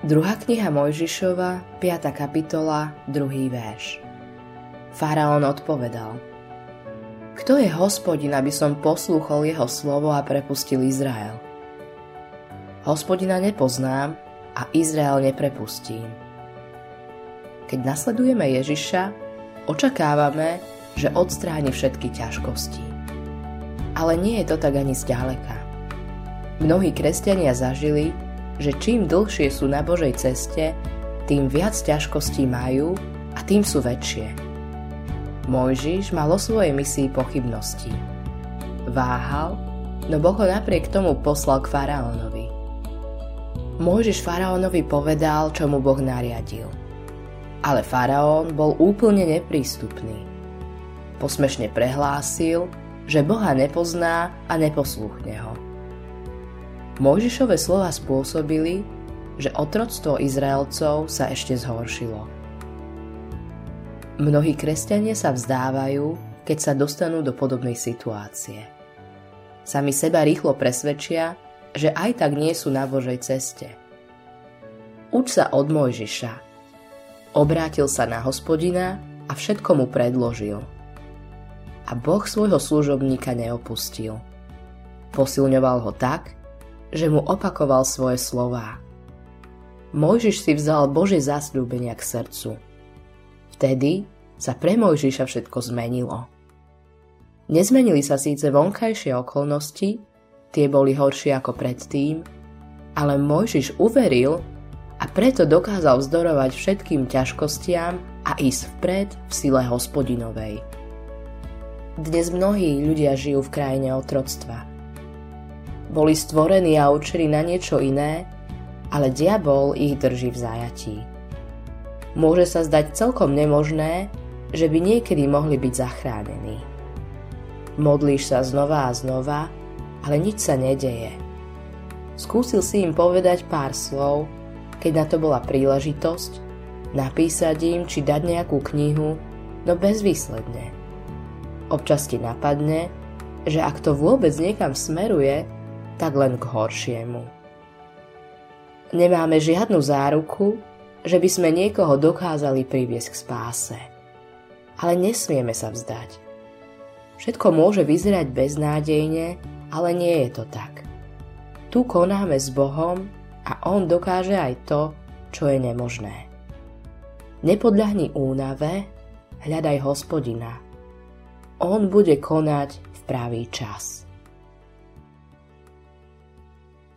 Druhá kniha Mojžišova, 5. kapitola, 2. verš. Faraón odpovedal Kto je hospodin, aby som poslúchol jeho slovo a prepustil Izrael? Hospodina nepoznám a Izrael neprepustím. Keď nasledujeme Ježiša, očakávame, že odstráni všetky ťažkosti. Ale nie je to tak ani zďaleka. Mnohí kresťania zažili, že čím dlhšie sú na Božej ceste, tým viac ťažkostí majú a tým sú väčšie. Mojžiš mal o svojej misii pochybnosti. Váhal, no Boh ho napriek tomu poslal k faraónovi. Mojžiš faraónovi povedal, čo mu Boh nariadil. Ale faraón bol úplne neprístupný. Posmešne prehlásil, že Boha nepozná a neposlúchne ho. Mojžišove slova spôsobili, že otroctvo Izraelcov sa ešte zhoršilo. Mnohí kresťania sa vzdávajú, keď sa dostanú do podobnej situácie. Sami seba rýchlo presvedčia, že aj tak nie sú na Božej ceste. Uč sa od Mojžiša. Obrátil sa na hospodina a všetko mu predložil. A Boh svojho služobníka neopustil. Posilňoval ho tak, že mu opakoval svoje slová. Mojžiš si vzal Božie zasľúbenia k srdcu. Vtedy sa pre Mojžiša všetko zmenilo. Nezmenili sa síce vonkajšie okolnosti, tie boli horšie ako predtým, ale Mojžiš uveril a preto dokázal vzdorovať všetkým ťažkostiam a ísť vpred v sile hospodinovej. Dnes mnohí ľudia žijú v krajine otroctva – boli stvorení a určení na niečo iné, ale diabol ich drží v zajatí. Môže sa zdať celkom nemožné, že by niekedy mohli byť zachránení. Modlíš sa znova a znova, ale nič sa nedeje. Skúsil si im povedať pár slov, keď na to bola príležitosť, napísať im či dať nejakú knihu, no bezvýsledne. Občas ti napadne, že ak to vôbec niekam smeruje, tak len k horšiemu. Nemáme žiadnu záruku, že by sme niekoho dokázali priviesť k spáse. Ale nesmieme sa vzdať. Všetko môže vyzerať beznádejne, ale nie je to tak. Tu konáme s Bohom a On dokáže aj to, čo je nemožné. Nepodľahni únave, hľadaj hospodina. On bude konať v pravý čas.